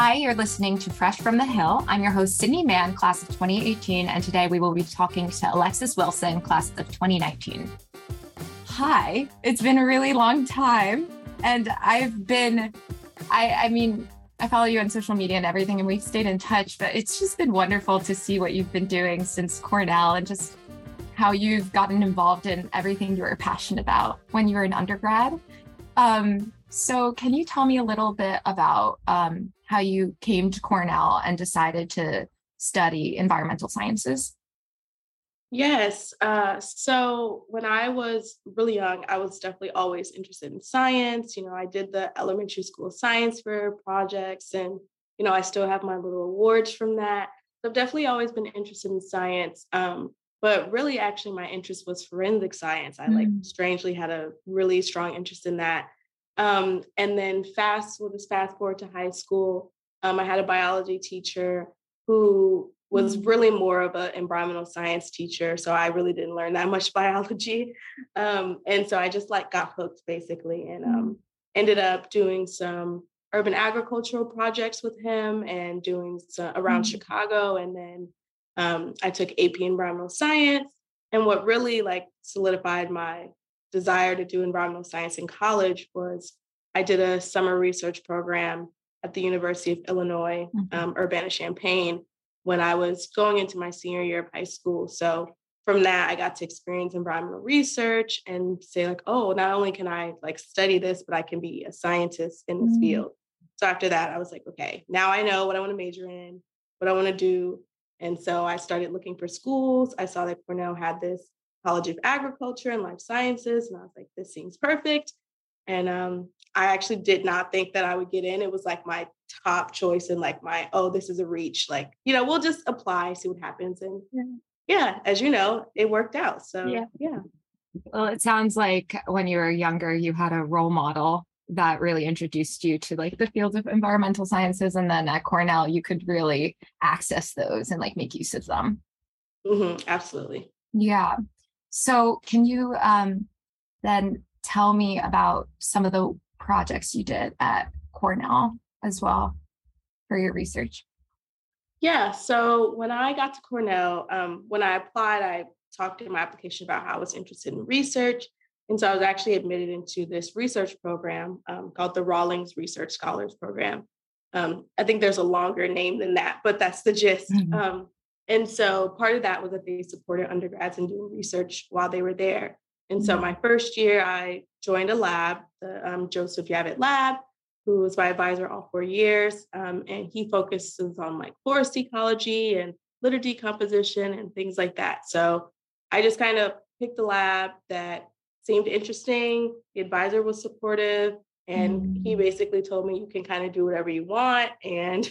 Hi, you're listening to Fresh from the Hill. I'm your host, Sydney Mann, class of 2018, and today we will be talking to Alexis Wilson, class of 2019. Hi, it's been a really long time, and I've been, I, I mean, I follow you on social media and everything, and we've stayed in touch, but it's just been wonderful to see what you've been doing since Cornell and just how you've gotten involved in everything you were passionate about when you were an undergrad. Um, so, can you tell me a little bit about um, how you came to Cornell and decided to study environmental sciences? Yes. Uh, so when I was really young, I was definitely always interested in science. You know, I did the elementary school science fair projects, and you know, I still have my little awards from that. So I've definitely always been interested in science. Um, but really, actually, my interest was forensic science. I mm. like strangely had a really strong interest in that. Um, and then fast, we'll just fast forward to high school. Um, I had a biology teacher who was mm-hmm. really more of an environmental science teacher. So I really didn't learn that much biology. Um, and so I just like got hooked basically and um, mm-hmm. ended up doing some urban agricultural projects with him and doing some around mm-hmm. Chicago. And then um, I took AP environmental science. And what really like solidified my desire to do environmental science in college was I did a summer research program at the University of Illinois, mm-hmm. um, Urbana Champaign, when I was going into my senior year of high school. So from that, I got to experience environmental research and say, like, oh, not only can I like study this, but I can be a scientist in this mm-hmm. field. So after that, I was like, okay, now I know what I want to major in, what I want to do. And so I started looking for schools. I saw that Cornell had this College of Agriculture and Life Sciences. And I was like, this seems perfect. And um, I actually did not think that I would get in. It was like my top choice and like my, oh, this is a reach. Like, you know, we'll just apply, see what happens. And yeah, yeah as you know, it worked out. So yeah. yeah. Well, it sounds like when you were younger, you had a role model that really introduced you to like the fields of environmental sciences. And then at Cornell, you could really access those and like make use of them. Mm-hmm, absolutely. Yeah. So, can you um, then tell me about some of the projects you did at Cornell as well for your research? Yeah. So, when I got to Cornell, um, when I applied, I talked in my application about how I was interested in research. And so I was actually admitted into this research program um, called the Rawlings Research Scholars Program. Um, I think there's a longer name than that, but that's the gist. Mm-hmm. Um, and so part of that was that they supported undergrads in doing research while they were there. And so mm-hmm. my first year, I joined a lab, the um, Joseph Yavitt Lab, who was my advisor all four years. Um, and he focuses on like forest ecology and litter decomposition and things like that. So I just kind of picked a lab that seemed interesting. The advisor was supportive. And he basically told me, you can kind of do whatever you want. And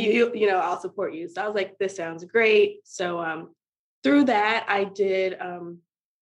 you, you know, I'll support you. So I was like, this sounds great. So um, through that, I did um,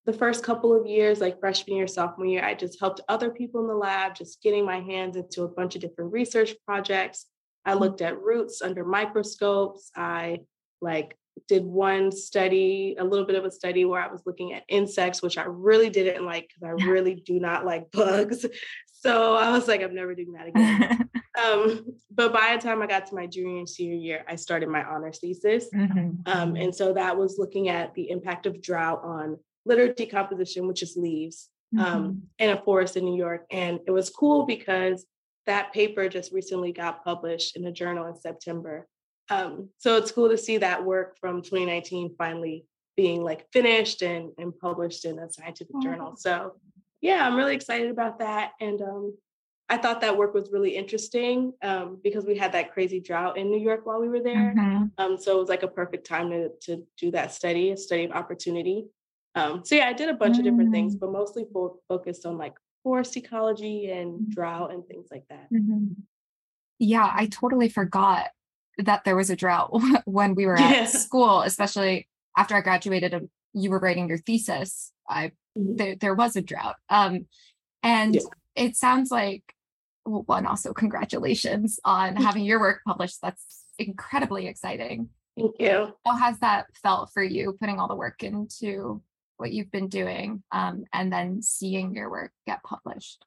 the first couple of years, like freshman year, sophomore year, I just helped other people in the lab, just getting my hands into a bunch of different research projects. I mm. looked at roots under microscopes. I like did one study, a little bit of a study where I was looking at insects, which I really didn't like because I really do not like bugs. So I was like, I'm never doing that again. um, but by the time I got to my junior and senior year, I started my honors thesis. Mm-hmm. Um, and so that was looking at the impact of drought on litter decomposition, which is leaves, um, mm-hmm. um, in a forest in New York. And it was cool because that paper just recently got published in a journal in September. Um, so it's cool to see that work from 2019 finally being like finished and, and published in a scientific oh. journal. So yeah, I'm really excited about that. And um, I thought that work was really interesting um, because we had that crazy drought in New York while we were there. Mm-hmm. Um, so it was like a perfect time to, to do that study, a study of opportunity. Um, so yeah, I did a bunch mm-hmm. of different things, mm. but mostly fo- focused on like forest ecology and mm-hmm. drought and things like that. Mm-hmm. Yeah, I totally forgot that there was a drought when we were at yeah. school, especially after I graduated and you were writing your thesis. I mm-hmm. there, there was a drought. Um, and yeah. it sounds like well, one also congratulations on having your work published. That's incredibly exciting. Thank you. How has that felt for you putting all the work into what you've been doing um, and then seeing your work get published?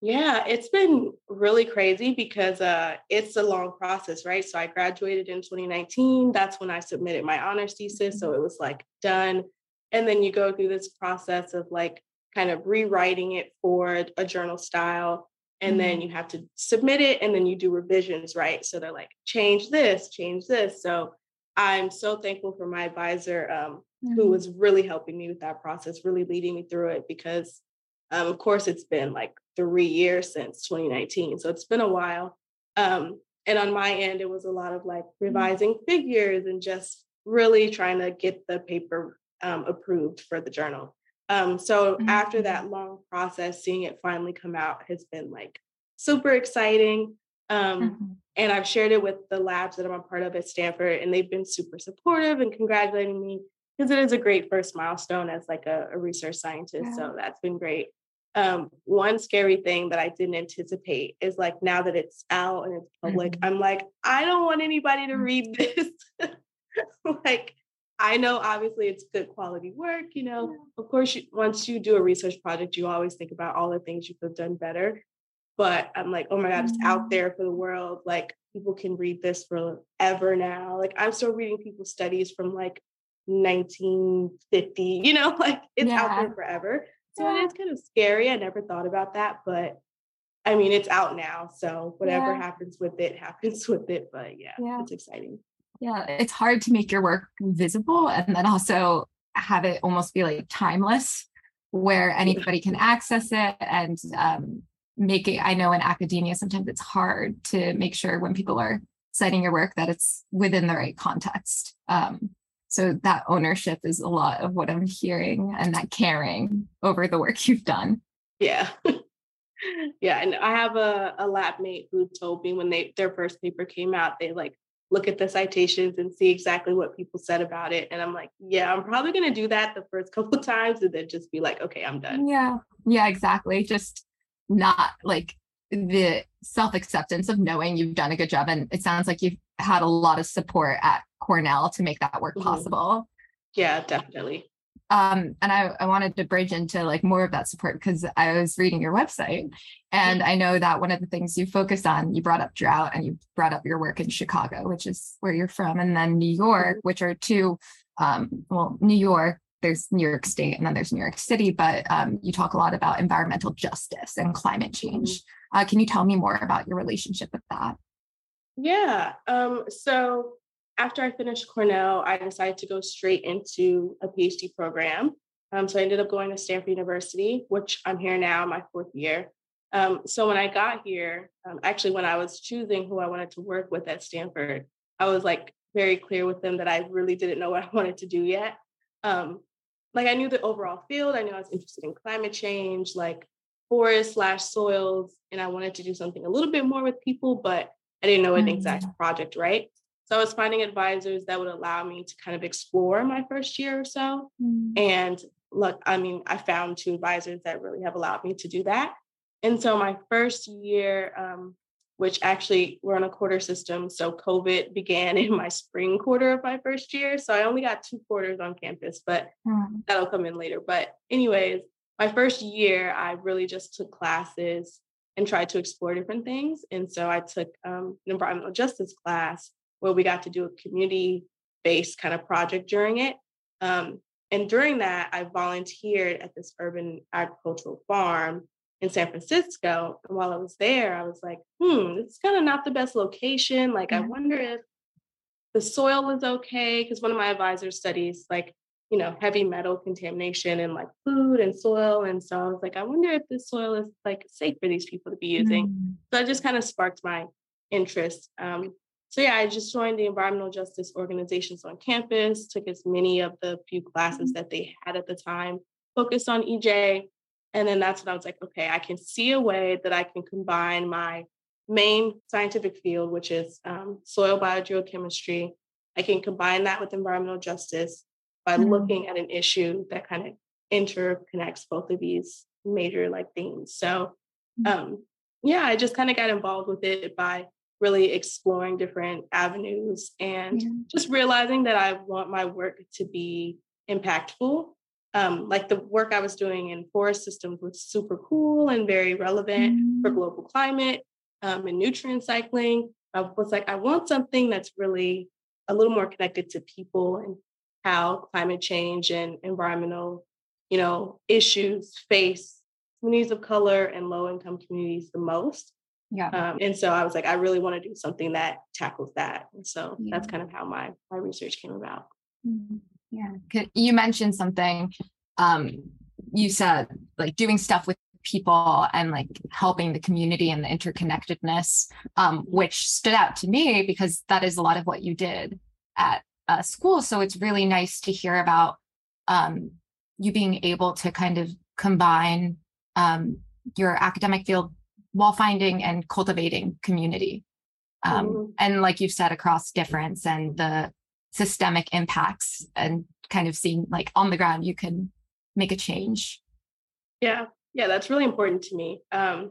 Yeah, it's been really crazy because uh, it's a long process, right? So I graduated in 2019. That's when I submitted my honors thesis. So mm-hmm. it was like done. And then you go through this process of like kind of rewriting it for a journal style. And mm-hmm. then you have to submit it and then you do revisions, right? So they're like, change this, change this. So I'm so thankful for my advisor um, mm-hmm. who was really helping me with that process, really leading me through it because um, of course, it's been like three years since 2019. So it's been a while. Um, and on my end, it was a lot of like mm-hmm. revising figures and just really trying to get the paper um, approved for the journal. Um, so mm-hmm. after that long process, seeing it finally come out has been like super exciting. Um, mm-hmm. And I've shared it with the labs that I'm a part of at Stanford, and they've been super supportive and congratulating me because it is a great first milestone as like a, a research scientist. Yeah. So that's been great um, one scary thing that I didn't anticipate is like now that it's out and it's public, mm-hmm. I'm like, I don't want anybody to mm. read this. like, I know obviously it's good quality work, you know. Of course, you, once you do a research project, you always think about all the things you could have done better. But I'm like, oh my God, it's out mm-hmm. there for the world. Like, people can read this forever now. Like, I'm still reading people's studies from like 1950, you know, like it's yeah. out there forever. So yeah. it is kind of scary. I never thought about that, but I mean, it's out now. So whatever yeah. happens with it, happens with it. But yeah, it's exciting. Yeah, it's hard to make your work visible and then also have it almost be like timeless where anybody can access it and um, make it. I know in academia, sometimes it's hard to make sure when people are citing your work that it's within the right context. Um, so that ownership is a lot of what I'm hearing and that caring over the work you've done. Yeah. yeah. And I have a, a lab mate who told me when they their first paper came out, they like look at the citations and see exactly what people said about it. And I'm like, yeah, I'm probably gonna do that the first couple times and then just be like, okay, I'm done. Yeah. Yeah, exactly. Just not like the self-acceptance of knowing you've done a good job. And it sounds like you've had a lot of support at Cornell to make that work mm-hmm. possible. Yeah, definitely. Um, and I, I wanted to bridge into like more of that support because I was reading your website and I know that one of the things you focused on, you brought up drought and you brought up your work in Chicago, which is where you're from, and then New York, mm-hmm. which are two, um, well, New York, there's New York State and then there's New York City, but um, you talk a lot about environmental justice and climate change. Mm-hmm. Uh, can you tell me more about your relationship with that? Yeah. Um, so after I finished Cornell, I decided to go straight into a PhD program. Um, so I ended up going to Stanford University, which I'm here now, my fourth year. Um, so when I got here, um, actually, when I was choosing who I wanted to work with at Stanford, I was like very clear with them that I really didn't know what I wanted to do yet. Um, like I knew the overall field, I knew I was interested in climate change, like forest slash soils, and I wanted to do something a little bit more with people, but I didn't know an mm-hmm. exact project, right? So I was finding advisors that would allow me to kind of explore my first year or so. Mm. And look, I mean, I found two advisors that really have allowed me to do that. And so my first year, um, which actually we're on a quarter system. So COVID began in my spring quarter of my first year. So I only got two quarters on campus, but mm. that'll come in later. But, anyways, my first year, I really just took classes and tried to explore different things. And so I took um, an environmental justice class where we got to do a community based kind of project during it. Um, and during that, I volunteered at this urban agricultural farm in San Francisco. And while I was there, I was like, hmm, it's kind of not the best location. Like, mm-hmm. I wonder if the soil is okay. Because one of my advisors studies like, you know, heavy metal contamination in like food and soil. And so I was like, I wonder if this soil is like safe for these people to be using. Mm-hmm. So that just kind of sparked my interest. Um, so yeah, I just joined the environmental justice organizations on campus, took as many of the few classes mm-hmm. that they had at the time, focused on EJ. And then that's when I was like, okay, I can see a way that I can combine my main scientific field, which is um, soil biogeochemistry. I can combine that with environmental justice by mm-hmm. looking at an issue that kind of interconnects both of these major like themes. So mm-hmm. um, yeah, I just kind of got involved with it by really exploring different avenues and yeah. just realizing that I want my work to be impactful. um, like the work I was doing in forest systems was super cool and very relevant mm-hmm. for global climate um, and nutrient cycling. I was like, I want something that's really a little more connected to people and how climate change and environmental, you know, issues face communities of color and low income communities the most. Yeah. Um, and so I was like, I really want to do something that tackles that. And so yeah. that's kind of how my my research came about. Mm-hmm. Yeah. You mentioned something. Um, you said like doing stuff with people and like helping the community and the interconnectedness, um, which stood out to me because that is a lot of what you did at uh, school. So it's really nice to hear about um, you being able to kind of combine um, your academic field while finding and cultivating community. Um, mm-hmm. And like you've said, across difference and the systemic impacts, and kind of seeing like on the ground, you can make a change. Yeah, yeah, that's really important to me um,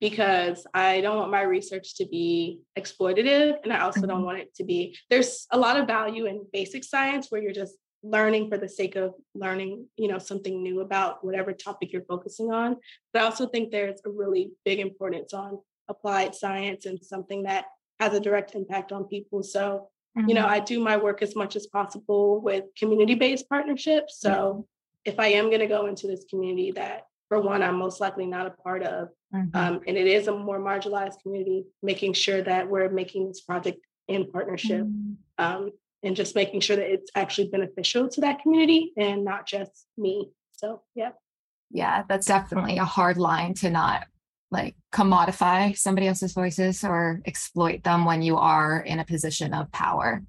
because I don't want my research to be exploitative, and I also mm-hmm. don't want it to be. There's a lot of value in basic science where you're just learning for the sake of learning, you know, something new about whatever topic you're focusing on. But I also think there's a really big importance on applied science and something that has a direct impact on people. So, mm-hmm. you know, mm-hmm. I do my work as much as possible with community-based partnerships. So, mm-hmm. if I am going to go into this community that for one, I'm most likely not a part of. Mm-hmm. Um, and it is a more marginalized community, making sure that we're making this project in partnership mm-hmm. um, and just making sure that it's actually beneficial to that community and not just me. So, yeah. Yeah, that's definitely a hard line to not like commodify somebody else's voices or exploit them when you are in a position of power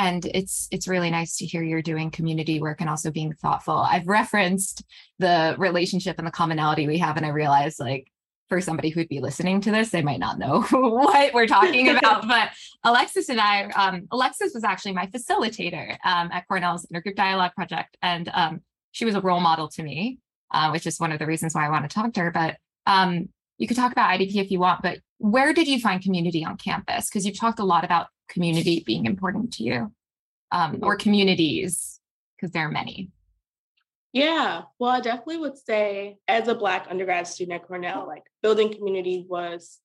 and it's it's really nice to hear you're doing community work and also being thoughtful i've referenced the relationship and the commonality we have and i realize like for somebody who'd be listening to this they might not know what we're talking about but alexis and i um, alexis was actually my facilitator um, at cornell's intergroup dialogue project and um, she was a role model to me uh, which is one of the reasons why i want to talk to her but um, you could talk about idp if you want but where did you find community on campus? Because you've talked a lot about community being important to you um, or communities because there are many yeah well i definitely would say as a black undergrad student at cornell like building community was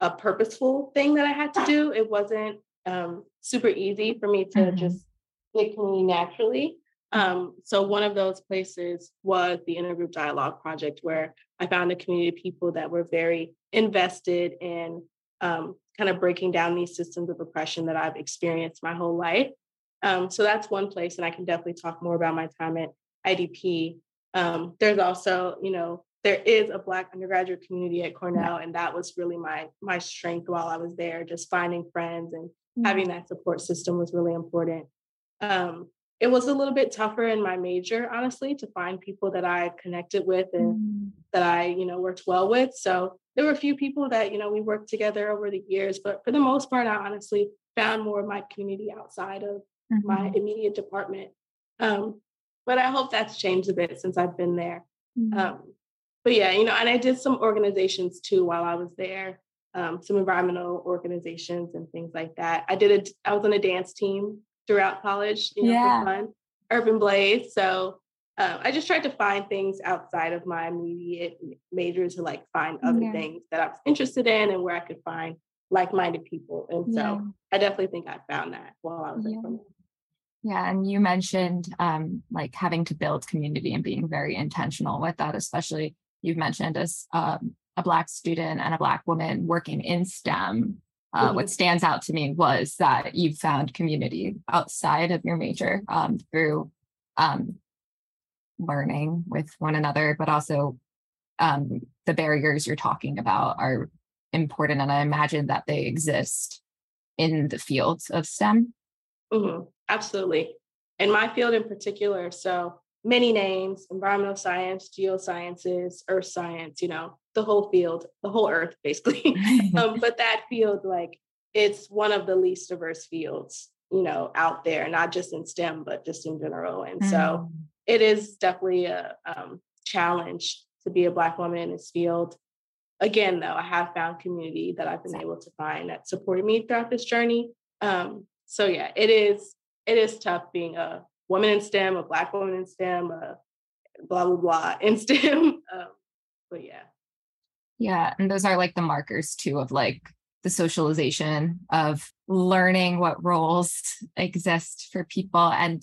a purposeful thing that i had to do it wasn't um, super easy for me to mm-hmm. just get community naturally um, so one of those places was the intergroup dialogue project where i found a community of people that were very invested in um, kind of breaking down these systems of oppression that I've experienced my whole life. Um, so that's one place, and I can definitely talk more about my time at IDP. Um, there's also, you know, there is a Black undergraduate community at Cornell, and that was really my my strength while I was there. Just finding friends and mm-hmm. having that support system was really important. Um, it was a little bit tougher in my major, honestly, to find people that I connected with and mm-hmm. that I, you know, worked well with. So there were a few people that, you know, we worked together over the years, but for the most part, I honestly found more of my community outside of mm-hmm. my immediate department. Um, but I hope that's changed a bit since I've been there. Mm-hmm. Um, but yeah, you know, and I did some organizations too while I was there, um, some environmental organizations and things like that. I did a, I was on a dance team throughout college, you know, yeah. for fun, Urban Blaze. So um, I just tried to find things outside of my immediate major to like find other yeah. things that I was interested in and where I could find like-minded people. And so yeah. I definitely think I found that while I was yeah. at Cornell. Yeah, and you mentioned um, like having to build community and being very intentional with that, especially you've mentioned as um, a Black student and a Black woman working in STEM. Uh, mm-hmm. What stands out to me was that you found community outside of your major um, through um, learning with one another, but also um, the barriers you're talking about are important. And I imagine that they exist in the fields of STEM. Mm-hmm. Absolutely. In my field in particular, so many names environmental science, geosciences, earth science, you know, the whole field, the whole earth, basically. um, but that field, like, it's one of the least diverse fields, you know, out there, not just in STEM, but just in general. And mm. so it is definitely a um, challenge to be a Black woman in this field. Again, though, I have found community that I've been able to find that supported me throughout this journey. Um, so yeah, it is it is tough being a woman in STEM, a Black woman in STEM, a blah blah blah in STEM. Um, but yeah. Yeah, and those are like the markers too of like the socialization of learning what roles exist for people and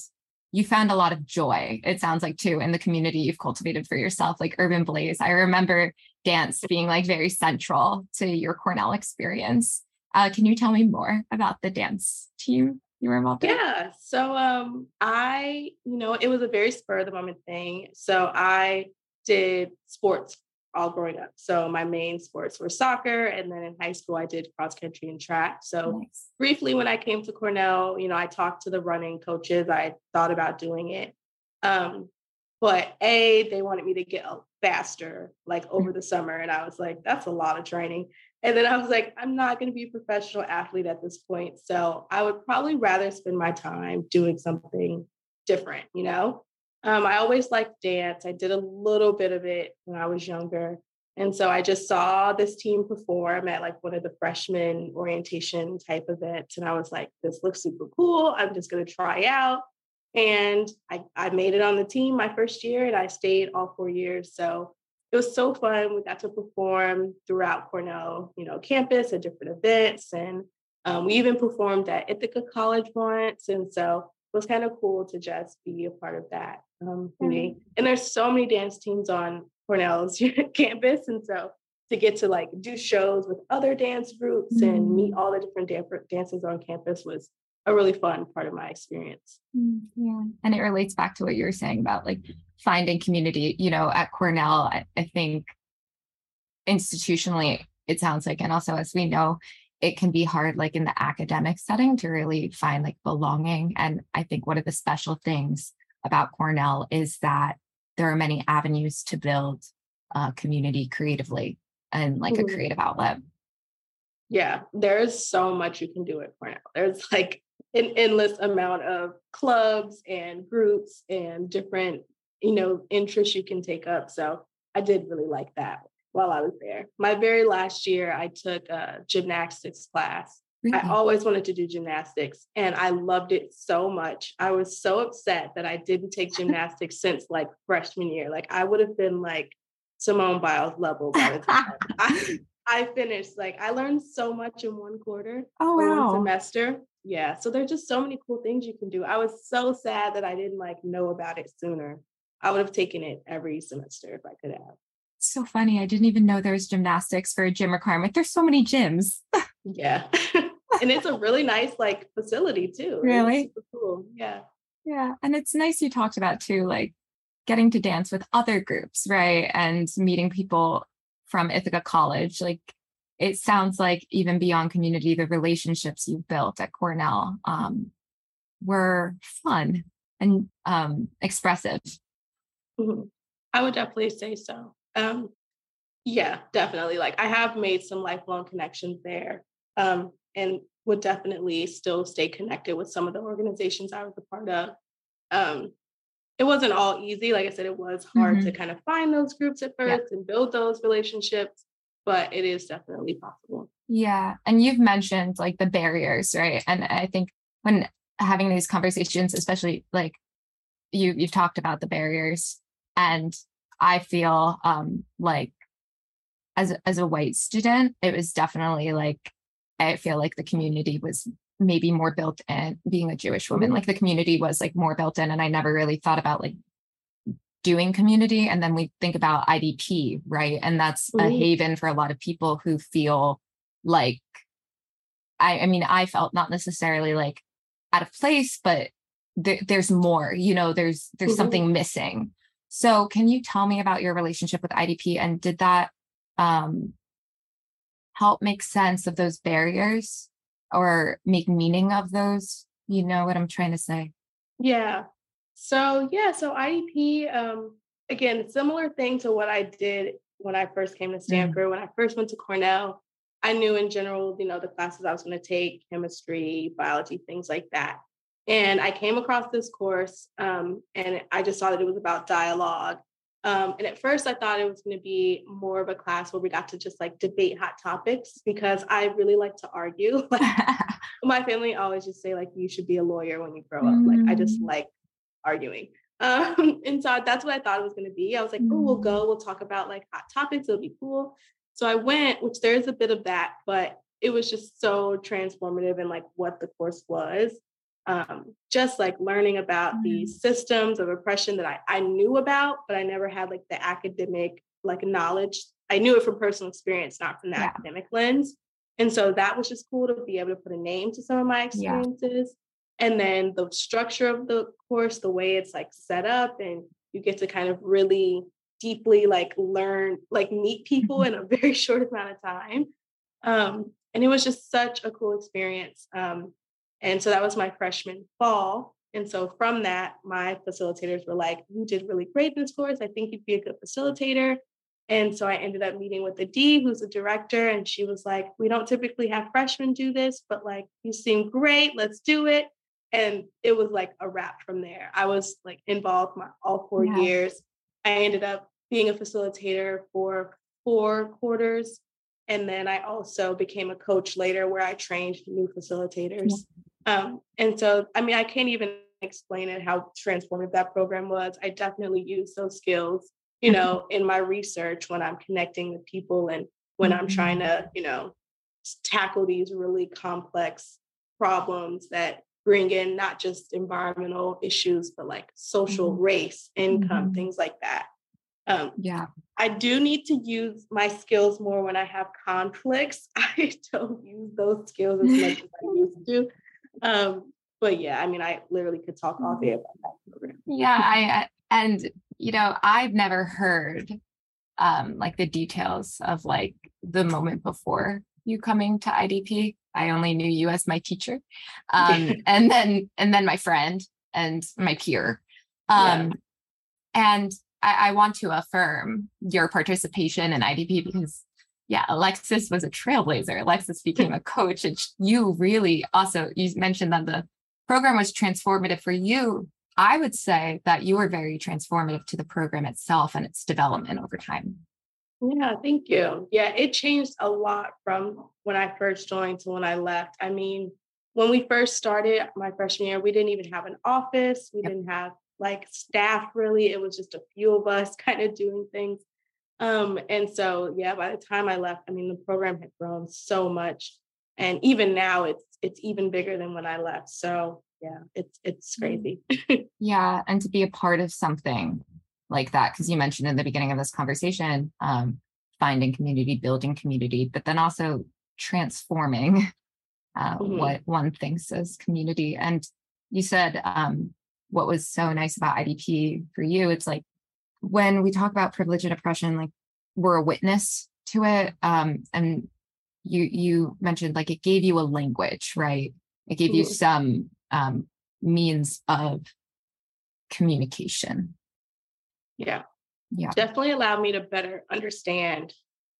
you found a lot of joy it sounds like too in the community you've cultivated for yourself like urban blaze i remember dance being like very central to your cornell experience uh, can you tell me more about the dance team you were involved in? Yeah. So um I, you know, it was a very spur of the moment thing. So I did sports all growing up. So my main sports were soccer, and then in high school I did cross country and track. So nice. briefly, when I came to Cornell, you know, I talked to the running coaches. I thought about doing it, um, but a they wanted me to get faster, like over the summer, and I was like, that's a lot of training. And then I was like, I'm not going to be a professional athlete at this point. So I would probably rather spend my time doing something different, you know? Um, I always liked dance. I did a little bit of it when I was younger. And so I just saw this team perform at like one of the freshman orientation type events. And I was like, this looks super cool. I'm just going to try out. And I, I made it on the team my first year and I stayed all four years. So it was so fun. We got to perform throughout Cornell, you know, campus at different events. And um, we even performed at Ithaca College once. And so it was kind of cool to just be a part of that um, mm-hmm. And there's so many dance teams on Cornell's campus. And so to get to like do shows with other dance groups mm-hmm. and meet all the different dan- dancers on campus was a really fun part of my experience. Mm, yeah. And it relates back to what you were saying about like finding community, you know, at Cornell, I, I think institutionally, it sounds like, and also as we know, it can be hard like in the academic setting to really find like belonging. And i think one of the special things about cornell is that there are many avenues to build a community creatively and like mm-hmm. a creative outlet. Yeah there's so much you can do at cornell. There's like an endless amount of clubs and groups and different you know interests you can take up so i did really like that while I was there. My very last year, I took a gymnastics class. Really? I always wanted to do gymnastics and I loved it so much. I was so upset that I didn't take gymnastics since like freshman year. Like I would have been like Simone Biles level by the time I, I finished. Like I learned so much in one quarter. Oh wow. One semester. Yeah. So there's just so many cool things you can do. I was so sad that I didn't like know about it sooner. I would have taken it every semester if I could have so funny. I didn't even know there was gymnastics for a gym requirement. There's so many gyms. yeah. and it's a really nice like facility too. Really? cool. Yeah. Yeah. And it's nice you talked about too, like getting to dance with other groups, right? And meeting people from Ithaca College. Like it sounds like even beyond community, the relationships you built at Cornell um, were fun and um, expressive. Mm-hmm. I would definitely say so. Um, yeah, definitely. Like I have made some lifelong connections there um, and would definitely still stay connected with some of the organizations I was a part of. Um, it wasn't all easy. Like I said, it was hard mm-hmm. to kind of find those groups at first yeah. and build those relationships, but it is definitely possible. Yeah. And you've mentioned like the barriers, right? And I think when having these conversations, especially like you you've talked about the barriers and I feel um, like as as a white student, it was definitely like I feel like the community was maybe more built in. Being a Jewish woman, like the community was like more built in, and I never really thought about like doing community. And then we think about IDP, right? And that's mm-hmm. a haven for a lot of people who feel like I, I mean, I felt not necessarily like out of place, but there's more. You know, there's there's mm-hmm. something missing. So, can you tell me about your relationship with IDP and did that um, help make sense of those barriers or make meaning of those? You know what I'm trying to say? Yeah. So, yeah, so IDP, um, again, similar thing to what I did when I first came to mm. Stanford. Mm-hmm. When I first went to Cornell, I knew in general, you know, the classes I was going to take chemistry, biology, things like that. And I came across this course um, and I just saw that it was about dialogue. Um, and at first, I thought it was going to be more of a class where we got to just like debate hot topics because I really like to argue. like, my family always just say like you should be a lawyer when you grow up. Mm. Like I just mm. like arguing. Um, and so that's what I thought it was going to be. I was like, oh, we'll go. Mm. We'll talk about like hot topics. It'll be cool. So I went, which there's a bit of that, but it was just so transformative in like what the course was. Um, just like learning about mm-hmm. these systems of oppression that I, I knew about, but I never had like the academic like knowledge. I knew it from personal experience, not from the yeah. academic lens. And so that was just cool to be able to put a name to some of my experiences. Yeah. And then the structure of the course, the way it's like set up, and you get to kind of really deeply like learn, like meet people mm-hmm. in a very short amount of time. Um, and it was just such a cool experience. Um, and so that was my freshman fall. And so from that, my facilitators were like, You did really great in this course. I think you'd be a good facilitator. And so I ended up meeting with the D, who's a director, and she was like, We don't typically have freshmen do this, but like, you seem great. Let's do it. And it was like a wrap from there. I was like involved my all four yeah. years. I ended up being a facilitator for four quarters. And then I also became a coach later where I trained new facilitators. Um, and so, I mean, I can't even explain it how transformative that program was. I definitely use those skills, you mm-hmm. know, in my research when I'm connecting with people and when I'm trying mm-hmm. to, you know, tackle these really complex problems that bring in not just environmental issues, but like social mm-hmm. race, income, mm-hmm. things like that. Um, yeah. I do need to use my skills more when I have conflicts. I don't use those skills as much as I used to. Um, but yeah, I mean, I literally could talk all day mm-hmm. about that program. Yeah, I and you know, I've never heard um like the details of like the moment before you coming to IDP. I only knew you as my teacher. Um and then and then my friend and my peer. Um yeah. and I, I want to affirm your participation in IDP because yeah, Alexis was a trailblazer. Alexis became a coach, and you really also you mentioned that the program was transformative for you. I would say that you were very transformative to the program itself and its development over time. Yeah, thank you. Yeah, it changed a lot from when I first joined to when I left. I mean, when we first started my freshman year, we didn't even have an office. We yep. didn't have like staff really. It was just a few of us kind of doing things. Um, and so, yeah, by the time I left, I mean, the program had grown so much, and even now, it's it's even bigger than when I left. So, yeah, it's it's mm. crazy. yeah, and to be a part of something like that, because you mentioned in the beginning of this conversation, um, finding community, building community, but then also transforming uh, mm-hmm. what one thinks as community. And you said um, what was so nice about IDP for you, it's like when we talk about privilege and oppression, like we're a witness to it. Um, and you you mentioned like it gave you a language, right? It gave you some um, means of communication. Yeah. Yeah. Definitely allowed me to better understand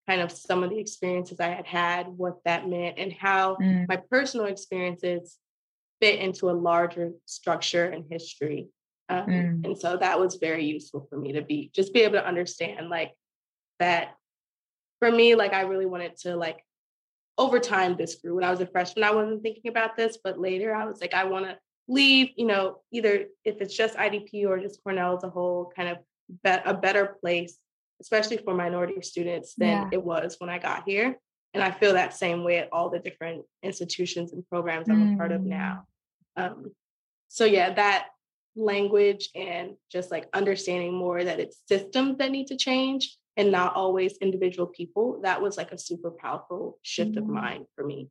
kind of some of the experiences I had had, what that meant, and how mm. my personal experiences fit into a larger structure and history um, mm. And so that was very useful for me to be just be able to understand like that for me, like I really wanted to like over time this grew. When I was a freshman, I wasn't thinking about this, but later I was like, I want to leave, you know, either if it's just IDP or just Cornell as a whole, kind of be- a better place, especially for minority students than yeah. it was when I got here. And I feel that same way at all the different institutions and programs I'm a part of now. Mm. Um, so yeah, that language and just like understanding more that it's systems that need to change and not always individual people that was like a super powerful shift mm-hmm. of mind for me.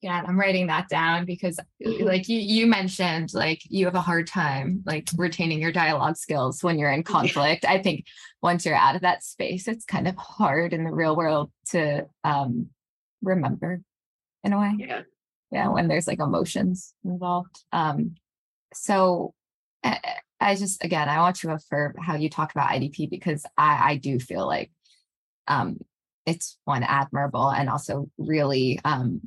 Yeah i'm writing that down because mm-hmm. like you you mentioned like you have a hard time like retaining your dialogue skills when you're in conflict. I think once you're out of that space it's kind of hard in the real world to um remember in a way. Yeah. Yeah when there's like emotions involved. Um so I just again I want to affirm how you talk about IDP because I, I do feel like um, it's one admirable and also really um,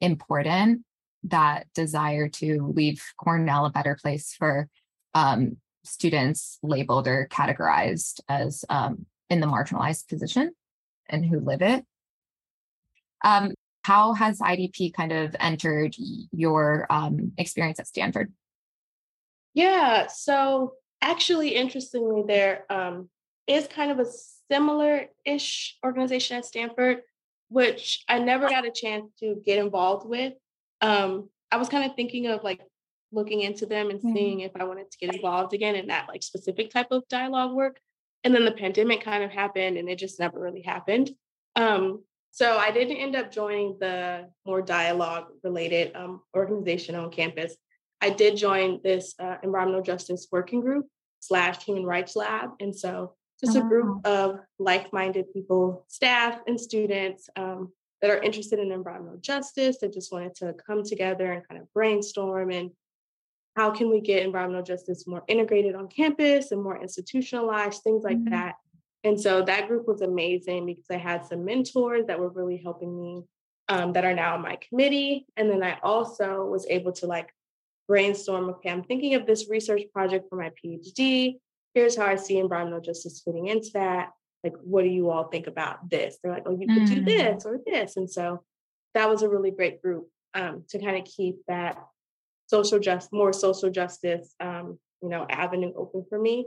important that desire to leave Cornell a better place for um, students labeled or categorized as um, in the marginalized position and who live it. Um, how has IDP kind of entered your um, experience at Stanford? Yeah. So actually, interestingly, there um, is kind of a similar-ish organization at Stanford, which I never got a chance to get involved with. Um, I was kind of thinking of like looking into them and mm-hmm. seeing if I wanted to get involved again in that like specific type of dialogue work. And then the pandemic kind of happened and it just never really happened. Um, so I didn't end up joining the more dialogue related um, organization on campus. I did join this uh, environmental justice working group slash human rights lab. And so just a group of like-minded people, staff and students um, that are interested in environmental justice that just wanted to come together and kind of brainstorm and how can we get environmental justice more integrated on campus and more institutionalized, things like mm-hmm. that. And so that group was amazing because I had some mentors that were really helping me um, that are now on my committee. And then I also was able to like brainstorm, okay, I'm thinking of this research project for my PhD. Here's how I see environmental justice fitting into that. Like, what do you all think about this? They're like, oh, you could do mm. this or this. And so that was a really great group um, to kind of keep that social just more social justice um, you know avenue open for me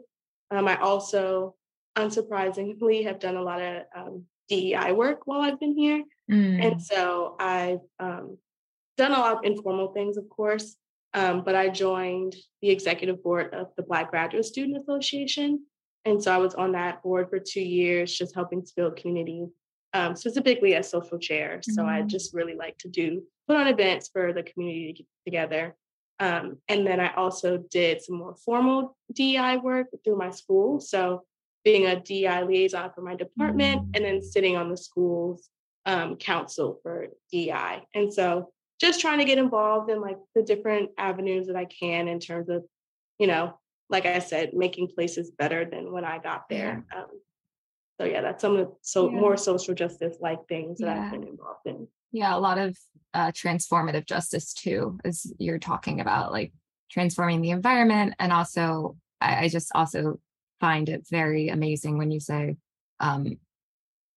um, i also unsurprisingly have done a lot of um, dei work while i've been here mm. and so i've um, done a lot of informal things of course um, but i joined the executive board of the black graduate student association and so i was on that board for two years just helping to build community um, specifically as social chair so mm. i just really like to do put on events for the community to get together um, and then I also did some more formal DEI work through my school. So being a DEI liaison for my department mm. and then sitting on the school's um, council for DEI. And so just trying to get involved in like the different avenues that I can in terms of, you know, like I said, making places better than when I got there. Yeah. Um, so yeah, that's some of the so yeah. more social justice like things that yeah. I've been involved in. Yeah, a lot of uh, transformative justice too, as you're talking about, like transforming the environment. And also, I, I just also find it very amazing when you say um,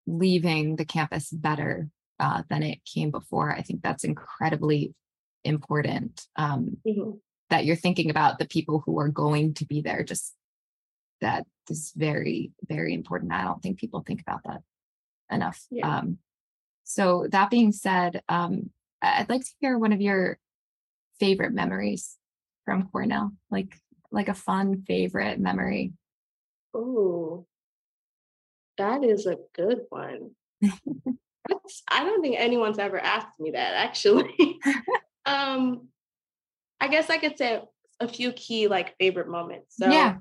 leaving the campus better uh, than it came before. I think that's incredibly important um, mm-hmm. that you're thinking about the people who are going to be there. Just that is very, very important. I don't think people think about that enough. Yeah. Um, so that being said, um, I'd like to hear one of your favorite memories from Cornell, like like a fun favorite memory. Oh, that is a good one. I don't think anyone's ever asked me that actually. um, I guess I could say a few key like favorite moments. So yeah.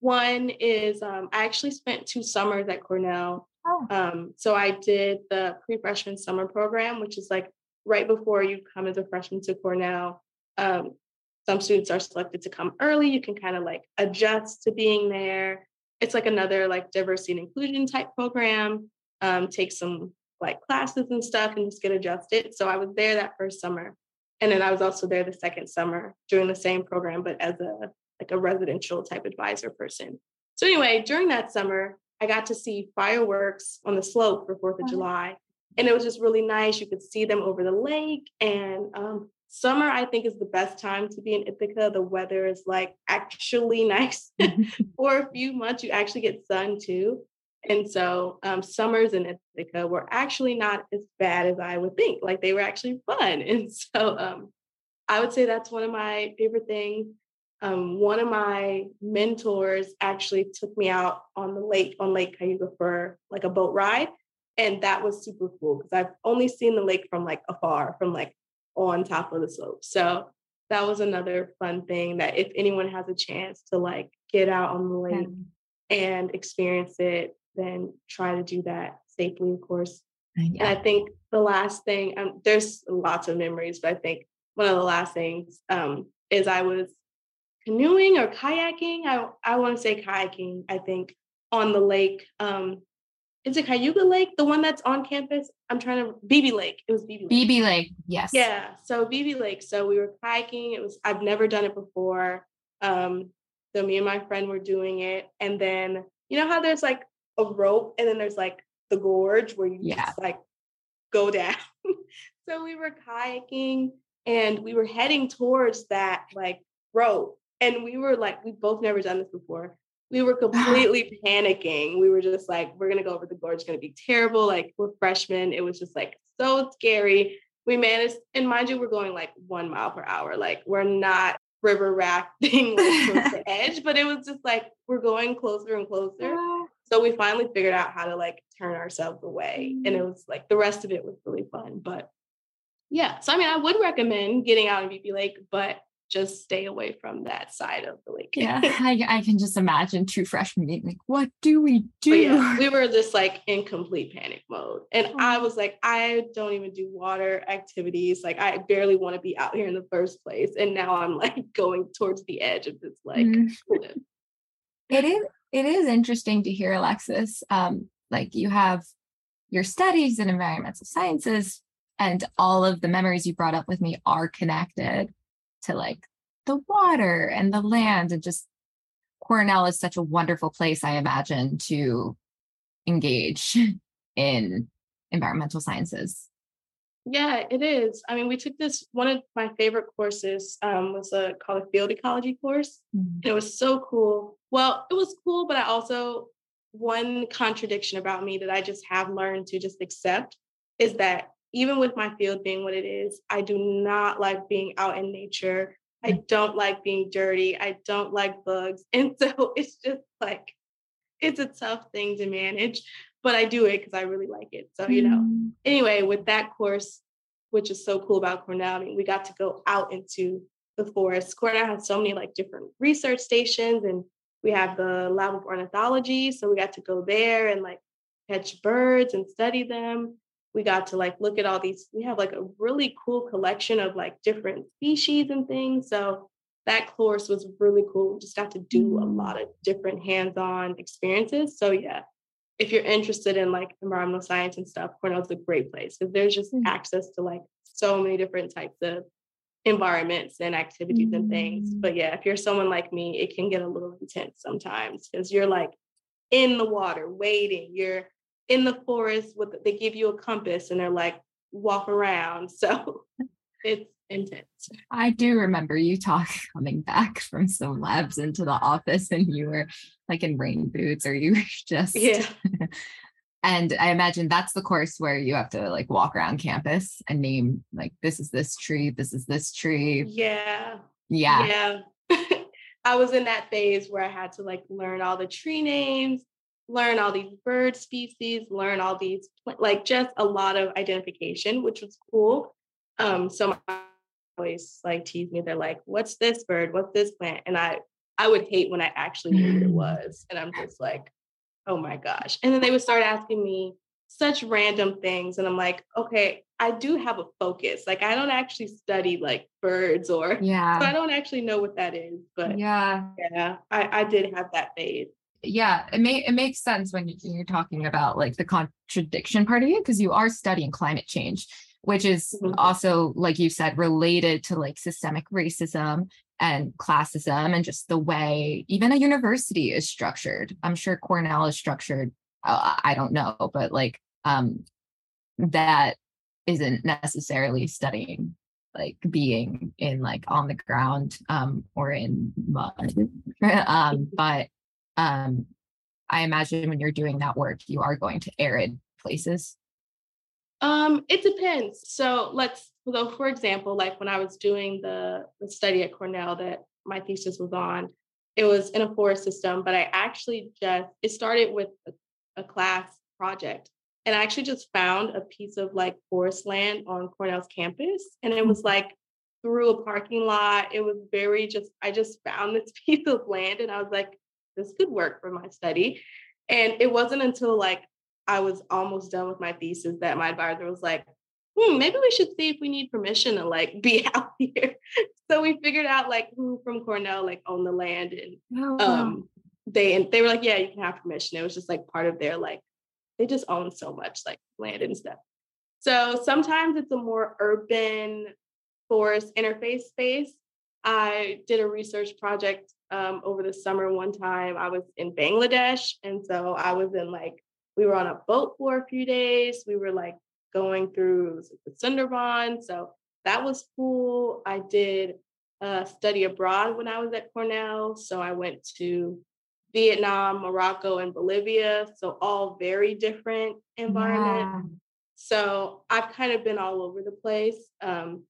one is um, I actually spent two summers at Cornell Oh. Um, so I did the pre-freshman summer program, which is like right before you come as a freshman to Cornell. Um, some students are selected to come early. You can kind of like adjust to being there. It's like another like diversity and inclusion type program. Um, take some like classes and stuff and just get adjusted. So I was there that first summer. And then I was also there the second summer doing the same program, but as a like a residential type advisor person. So anyway, during that summer, I got to see fireworks on the slope for Fourth of July, and it was just really nice. You could see them over the lake, and um, summer I think is the best time to be in Ithaca. The weather is like actually nice for a few months. You actually get sun too. And so um, summers in Ithaca were actually not as bad as I would think. Like they were actually fun. And so um, I would say that's one of my favorite things um, one of my mentors actually took me out on the lake on Lake Cayuga for like a boat ride. And that was super cool because I've only seen the lake from like afar, from like on top of the slope. So that was another fun thing that if anyone has a chance to like get out on the lake yeah. and experience it, then try to do that safely, of course. Yeah. And I think the last thing, um, there's lots of memories, but I think one of the last things um, is I was canoeing or kayaking. I I want to say kayaking. I think on the lake. Um, is it Cayuga Lake, the one that's on campus? I'm trying to Beebe Lake. It was Beebe Lake. Beebe Lake, yes. Yeah. So Beebe Lake. So we were kayaking. It was I've never done it before. Um, so me and my friend were doing it, and then you know how there's like a rope, and then there's like the gorge where you yeah. just like go down. so we were kayaking, and we were heading towards that like rope, And we were like, we've both never done this before. We were completely panicking. We were just like, we're gonna go over the gorge, it's gonna be terrible. Like we're freshmen. It was just like so scary. We managed, and mind you, we're going like one mile per hour. Like we're not river rafting like, the edge, but it was just like we're going closer and closer. Ah. So we finally figured out how to like turn ourselves away. And it was like the rest of it was really fun. But yeah, so I mean, I would recommend getting out in Beebe Lake, but just stay away from that side of the lake. yeah, I, I can just imagine two freshmen being like, "What do we do?" Yeah, we were just like in complete panic mode, and oh. I was like, "I don't even do water activities. Like, I barely want to be out here in the first place." And now I'm like going towards the edge of this like. Mm. It is. It is interesting to hear, Alexis. Um, like you have your studies in environmental sciences, and all of the memories you brought up with me are connected to like the water and the land and just Cornell is such a wonderful place, I imagine, to engage in environmental sciences. Yeah, it is. I mean, we took this one of my favorite courses um, was a called a field ecology course. Mm-hmm. it was so cool. Well, it was cool, but I also one contradiction about me that I just have learned to just accept is that even with my field being what it is, I do not like being out in nature. I mm. don't like being dirty. I don't like bugs. And so it's just like, it's a tough thing to manage, but I do it because I really like it. So, you know, mm. anyway, with that course, which is so cool about Cornell, I mean, we got to go out into the forest. Cornell has so many like different research stations and we have the lab of ornithology. So we got to go there and like catch birds and study them we got to like look at all these we have like a really cool collection of like different species and things so that course was really cool we just got to do a mm. lot of different hands-on experiences so yeah if you're interested in like environmental science and stuff cornell's a great place because there's just mm-hmm. access to like so many different types of environments and activities mm-hmm. and things mm. but yeah if you're someone like me it can get a little intense sometimes because you're like in the water waiting you're in the forest with they give you a compass and they're like walk around. So it's intense. I do remember you talk coming back from some labs into the office and you were like in rain boots or you were just yeah. and I imagine that's the course where you have to like walk around campus and name like this is this tree, this is this tree. Yeah. Yeah. Yeah. I was in that phase where I had to like learn all the tree names learn all these bird species, learn all these, like just a lot of identification, which was cool. Um, so my always like tease me. They're like, what's this bird? What's this plant? And I, I would hate when I actually knew what it mm. was. And I'm just like, oh my gosh. And then they would start asking me such random things. And I'm like, okay, I do have a focus. Like I don't actually study like birds or yeah. So I don't actually know what that is. But yeah, yeah, I, I did have that phase yeah it may it makes sense when you're talking about like the contradiction part of it because you are studying climate change which is mm-hmm. also like you said related to like systemic racism and classism and just the way even a university is structured i'm sure cornell is structured uh, i don't know but like um that isn't necessarily studying like being in like on the ground um or in mud um but um, I imagine when you're doing that work, you are going to arid places. Um, it depends. So let's so for example, like when I was doing the, the study at Cornell that my thesis was on, it was in a forest system, but I actually just it started with a, a class project. And I actually just found a piece of like forest land on Cornell's campus. And it was mm-hmm. like through a parking lot. It was very just, I just found this piece of land and I was like, this could work for my study. And it wasn't until like I was almost done with my thesis that my advisor was like, hmm, maybe we should see if we need permission to like be out here. so we figured out like who from Cornell like owned the land and oh, wow. um they and they were like, yeah, you can have permission. It was just like part of their like they just own so much like land and stuff. So sometimes it's a more urban forest interface space. I did a research project um, over the summer one time i was in bangladesh and so i was in like we were on a boat for a few days we were like going through the sundarban so that was cool i did uh, study abroad when I was at Cornell. So I went to Vietnam, Morocco, and Bolivia. So all very different environment. Yeah. So I've kind of been all over the place. Um,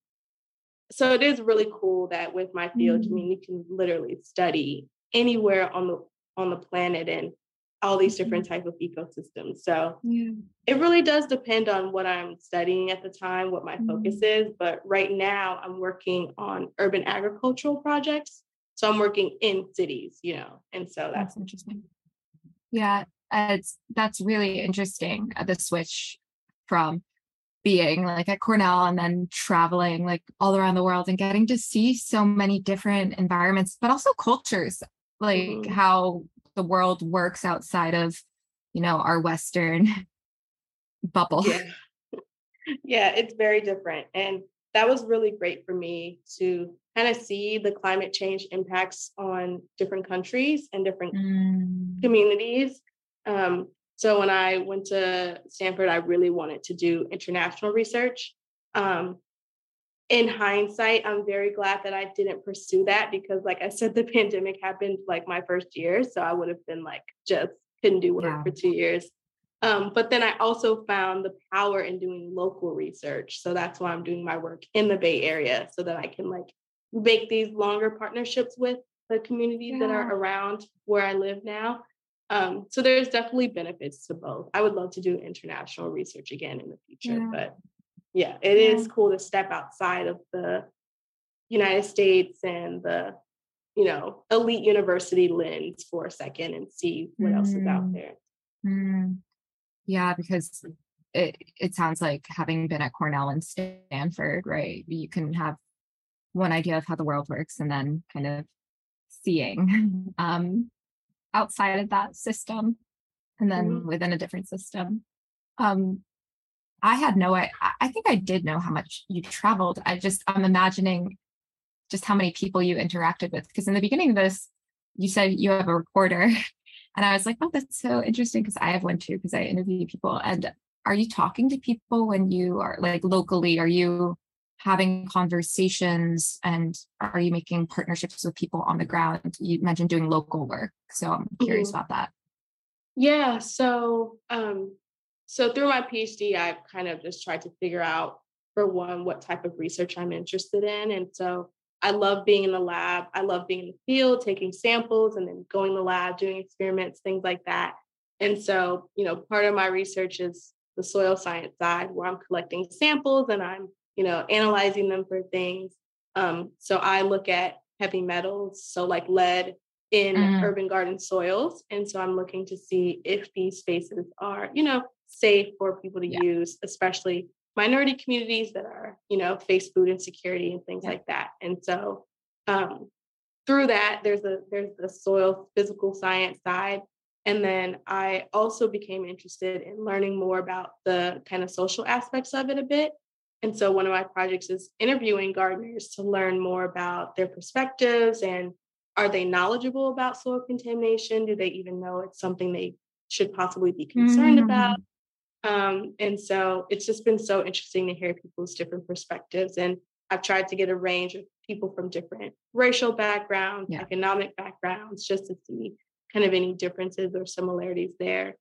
so it is really cool that with my field, mm-hmm. I mean, you can literally study anywhere on the on the planet and all these different mm-hmm. type of ecosystems. So yeah. it really does depend on what I'm studying at the time, what my mm-hmm. focus is. But right now I'm working on urban agricultural projects. So I'm working in cities, you know, and so that's, that's interesting. Yeah, it's that's really interesting. Uh, the switch from being like at Cornell and then traveling like all around the world and getting to see so many different environments, but also cultures, like mm-hmm. how the world works outside of, you know, our Western bubble. Yeah. yeah, it's very different. And that was really great for me to kind of see the climate change impacts on different countries and different mm. communities. Um, so when I went to Stanford, I really wanted to do international research. Um, in hindsight, I'm very glad that I didn't pursue that because, like I said, the pandemic happened like my first year. So I would have been like, just couldn't do work yeah. for two years. Um, but then I also found the power in doing local research. So that's why I'm doing my work in the Bay Area so that I can like make these longer partnerships with the communities yeah. that are around where I live now. Um, so there's definitely benefits to both. I would love to do international research again in the future, yeah. but yeah, it yeah. is cool to step outside of the United States and the you know elite university lens for a second and see what mm. else is out mm. there. Mm. Yeah, because it it sounds like having been at Cornell and Stanford, right? You can have one idea of how the world works and then kind of seeing um, outside of that system and then mm-hmm. within a different system. Um, I had no, I, I think I did know how much you traveled. I just, I'm imagining just how many people you interacted with. Because in the beginning of this, you said you have a recorder. And I was like, oh, that's so interesting because I have one too, because I interview people. And are you talking to people when you are like locally? Are you having conversations and are you making partnerships with people on the ground? You mentioned doing local work. So I'm curious mm-hmm. about that. Yeah. So um so through my PhD, I've kind of just tried to figure out for one what type of research I'm interested in. And so I love being in the lab. I love being in the field, taking samples and then going to the lab, doing experiments, things like that. And so, you know, part of my research is the soil science side where I'm collecting samples and I'm you know, analyzing them for things. Um, so I look at heavy metals, so like lead in mm. urban garden soils. And so I'm looking to see if these spaces are, you know, safe for people to yeah. use, especially minority communities that are, you know, face food insecurity and things yeah. like that. And so um, through that, there's a there's the soil physical science side. And then I also became interested in learning more about the kind of social aspects of it a bit. And so one of my projects is interviewing gardeners to learn more about their perspectives and are they knowledgeable about soil contamination? Do they even know it's something they should possibly be concerned mm. about? Um, and so it's just been so interesting to hear people's different perspectives. And I've tried to get a range of people from different racial backgrounds, yeah. economic backgrounds, just to see kind of any differences or similarities there.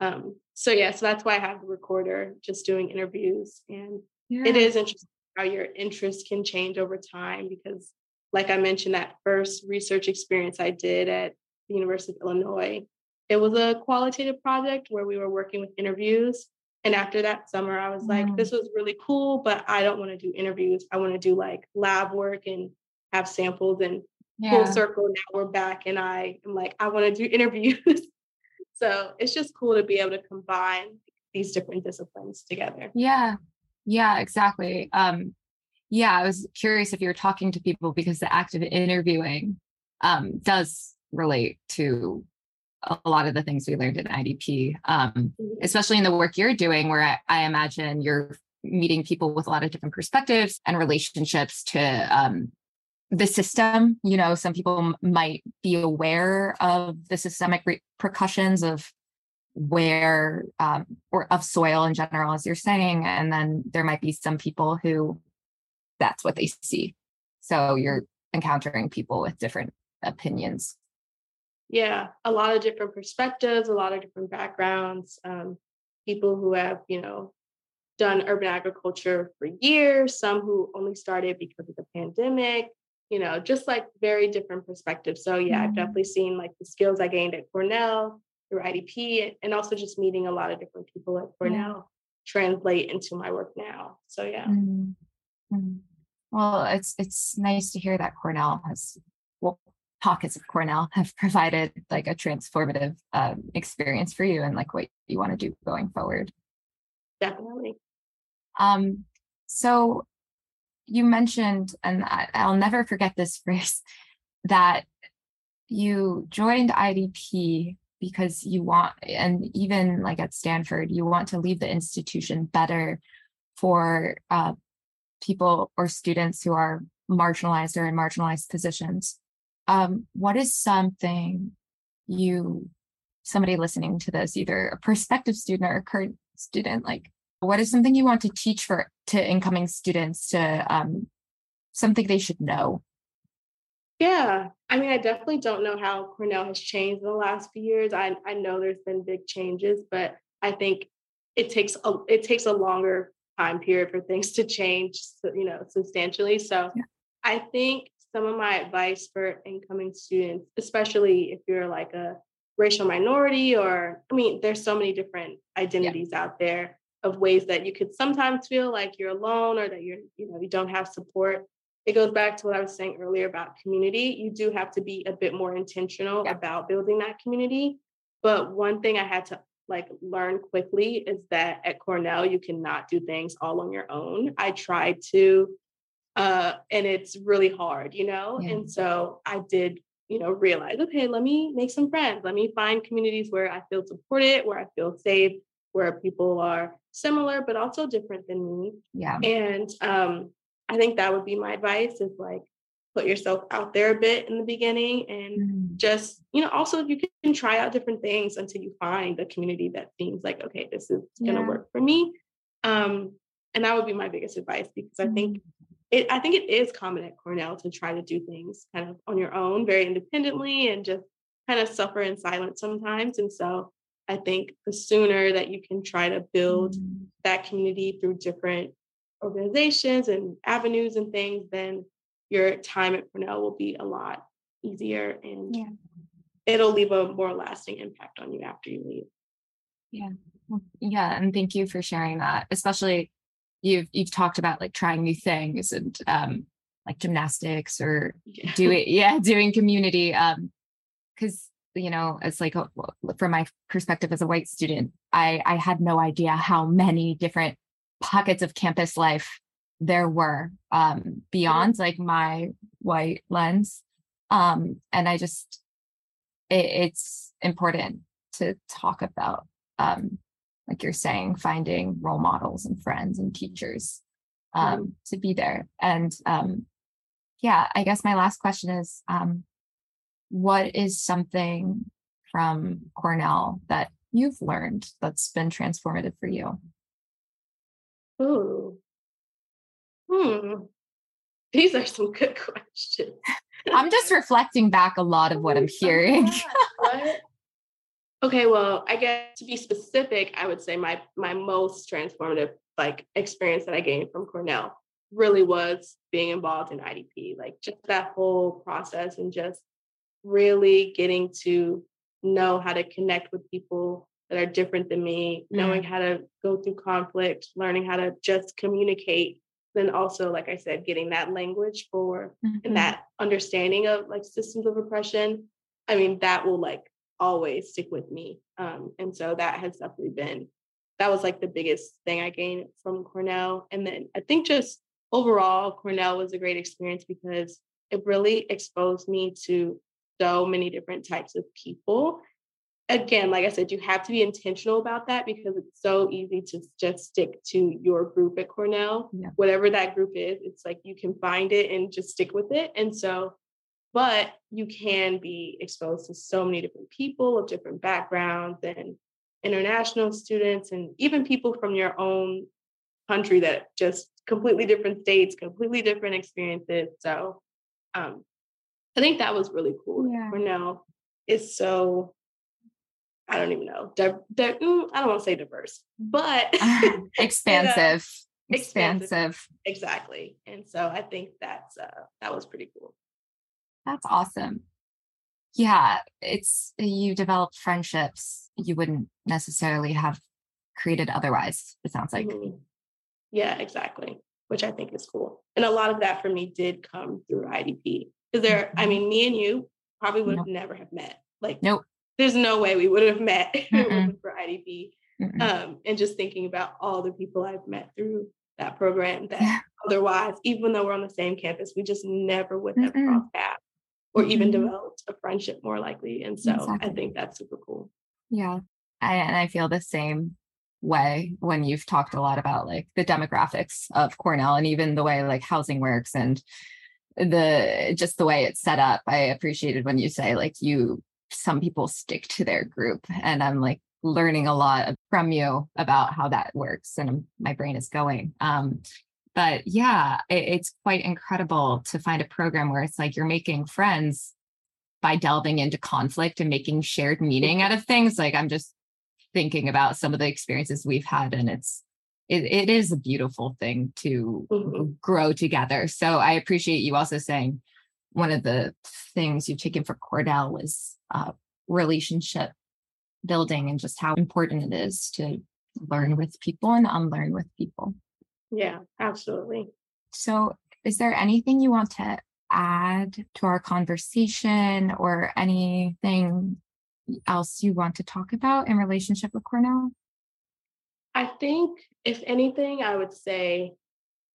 Um, so yeah, so that's why I have the recorder, just doing interviews and yeah. it is interesting how your interest can change over time because like i mentioned that first research experience i did at the university of illinois it was a qualitative project where we were working with interviews and after that summer i was mm. like this was really cool but i don't want to do interviews i want to do like lab work and have samples and yeah. full circle now we're back and i am like i want to do interviews so it's just cool to be able to combine these different disciplines together yeah yeah, exactly. Um, yeah, I was curious if you were talking to people because the act of interviewing um, does relate to a lot of the things we learned in IDP, um, mm-hmm. especially in the work you're doing, where I, I, imagine you're meeting people with a lot of different perspectives and relationships to um, the system. You know, some people might be aware of the systemic repercussions of where um, or of soil in general as you're saying and then there might be some people who that's what they see so you're encountering people with different opinions. Yeah, a lot of different perspectives, a lot of different backgrounds. Um, people who have, you know, done urban agriculture for years, some who only started because of the pandemic, you know, just like very different perspectives. So yeah, mm-hmm. I've definitely seen like the skills I gained at Cornell through IDP and also just meeting a lot of different people at Cornell yeah. translate into my work now. So yeah. Mm-hmm. mm-hmm. Well, it's it's nice to hear that Cornell has well pockets of Cornell have provided like a transformative um, experience for you and like what you want to do going forward. Definitely. Um, so you mentioned, and I, I'll never forget this phrase, that you joined IDP because you want, and even like at Stanford, you want to leave the institution better for uh, people or students who are marginalized or in marginalized positions. Um, what is something you, somebody listening to this, either a prospective student or a current student, like what is something you want to teach for to incoming students to um, something they should know? Yeah, I mean, I definitely don't know how Cornell has changed in the last few years. I I know there's been big changes, but I think it takes a it takes a longer time period for things to change, you know, substantially. So yeah. I think some of my advice for incoming students, especially if you're like a racial minority or I mean, there's so many different identities yeah. out there of ways that you could sometimes feel like you're alone or that you're, you know, you don't have support. It goes back to what I was saying earlier about community. You do have to be a bit more intentional yeah. about building that community. But one thing I had to like learn quickly is that at Cornell you cannot do things all on your own. I tried to uh and it's really hard, you know? Yeah. And so I did, you know, realize, okay, let me make some friends. Let me find communities where I feel supported, where I feel safe, where people are similar but also different than me. Yeah. And um I think that would be my advice is like put yourself out there a bit in the beginning and mm. just you know also you can try out different things until you find a community that seems like okay this is going to work for me um and that would be my biggest advice because i think mm. It i think it is common at cornell to try to do things kind of on your own very independently and just kind of suffer in silence sometimes and so i think the sooner that you can try to build mm. that community through different organizations and avenues and things then your time at Cornell will be a lot easier and yeah. it'll leave a more lasting impact on you after you leave. Yeah. Yeah. And thank you for sharing that. Especially you've you've talked about like trying new things and um like gymnastics or doing yeah, doing community. Um because you know, it's like a, from my perspective as a white student, I I had no idea how many different pockets of campus life there were um, beyond like my white lens. Um, and I just, it, it's important to talk about, um, like you're saying, finding role models and friends and teachers um, mm-hmm. to be there. And um, yeah, I guess my last question is um, what is something from Cornell that you've learned that's been transformative for you? Ooh, Hmm. These are some good questions. I'm just reflecting back a lot of what I'm hearing. Okay, well, I guess to be specific, I would say my my most transformative like experience that I gained from Cornell really was being involved in IDP. Like just that whole process and just really getting to know how to connect with people that are different than me, mm. knowing how to go through conflict, learning how to just communicate then also like i said getting that language for mm-hmm. and that understanding of like systems of oppression i mean that will like always stick with me um, and so that has definitely been that was like the biggest thing i gained from cornell and then i think just overall cornell was a great experience because it really exposed me to so many different types of people again, like I said, you have to be intentional about that because it's so easy to just stick to your group at Cornell, yeah. whatever that group is. It's like you can find it and just stick with it. And so, but you can be exposed to so many different people of different backgrounds and international students and even people from your own country that just completely different states, completely different experiences. So um, I think that was really cool. Yeah. Cornell is so I don't even know. Di- di- mm, I don't want to say diverse, but expansive. expansive. Exactly. And so I think that's uh, that was pretty cool. That's awesome. Yeah, it's you develop friendships you wouldn't necessarily have created otherwise. It sounds like. Mm-hmm. Yeah, exactly. Which I think is cool. And a lot of that for me did come through IDP. Because there, mm-hmm. I mean, me and you probably would nope. never have met. Like, nope there's no way we would have met for IDP. Um, and just thinking about all the people I've met through that program that yeah. otherwise, even though we're on the same campus, we just never would have crossed paths or mm-hmm. even developed a friendship more likely. And so exactly. I think that's super cool. Yeah. I, and I feel the same way when you've talked a lot about like the demographics of Cornell and even the way like housing works and the just the way it's set up. I appreciated when you say like you some people stick to their group and i'm like learning a lot from you about how that works and my brain is going um, but yeah it, it's quite incredible to find a program where it's like you're making friends by delving into conflict and making shared meaning out of things like i'm just thinking about some of the experiences we've had and it's it, it is a beautiful thing to mm-hmm. grow together so i appreciate you also saying one of the things you've taken for Cornell was uh, relationship building and just how important it is to learn with people and unlearn with people. Yeah, absolutely. So, is there anything you want to add to our conversation or anything else you want to talk about in relationship with Cornell? I think, if anything, I would say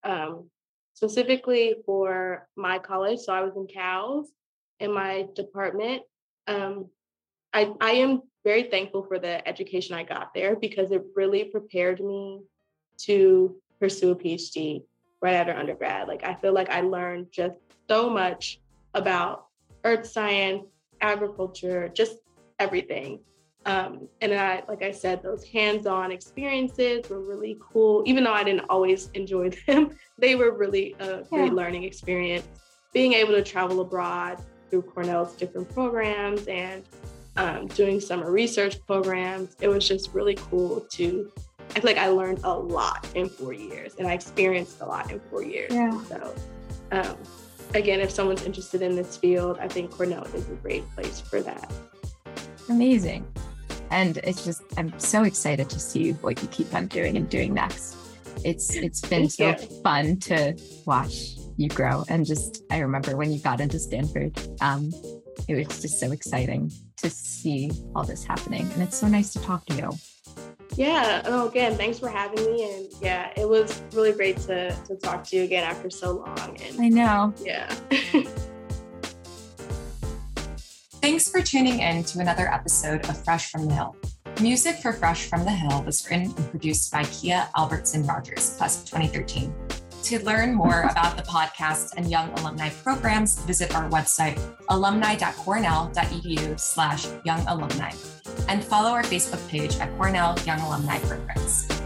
um, specifically for my college. So I was in CALS in my department. Um, I, I am very thankful for the education I got there because it really prepared me to pursue a PhD right after undergrad. Like I feel like I learned just so much about earth science, agriculture, just everything. Um, and I, like I said, those hands-on experiences were really cool. Even though I didn't always enjoy them, they were really a great learning experience. Being able to travel abroad through Cornell's different programs and um, doing summer research programs, it was just really cool to. I feel like I learned a lot in four years, and I experienced a lot in four years. Yeah. So, um, again, if someone's interested in this field, I think Cornell is a great place for that. Amazing. And it's just, I'm so excited to see what you keep on doing and doing next. It's it's been so you. fun to watch you grow. And just I remember when you got into Stanford, um, it was just so exciting to see all this happening. And it's so nice to talk to you. Yeah. Oh, again, thanks for having me. And yeah, it was really great to to talk to you again after so long. And I know. Yeah. Thanks for tuning in to another episode of Fresh from the Hill. Music for Fresh from the Hill was written and produced by Kia Albertson Rogers, class of 2013. To learn more about the podcast and young alumni programs, visit our website, alumni.cornell.edu slash young alumni, and follow our Facebook page at Cornell Young Alumni Programs.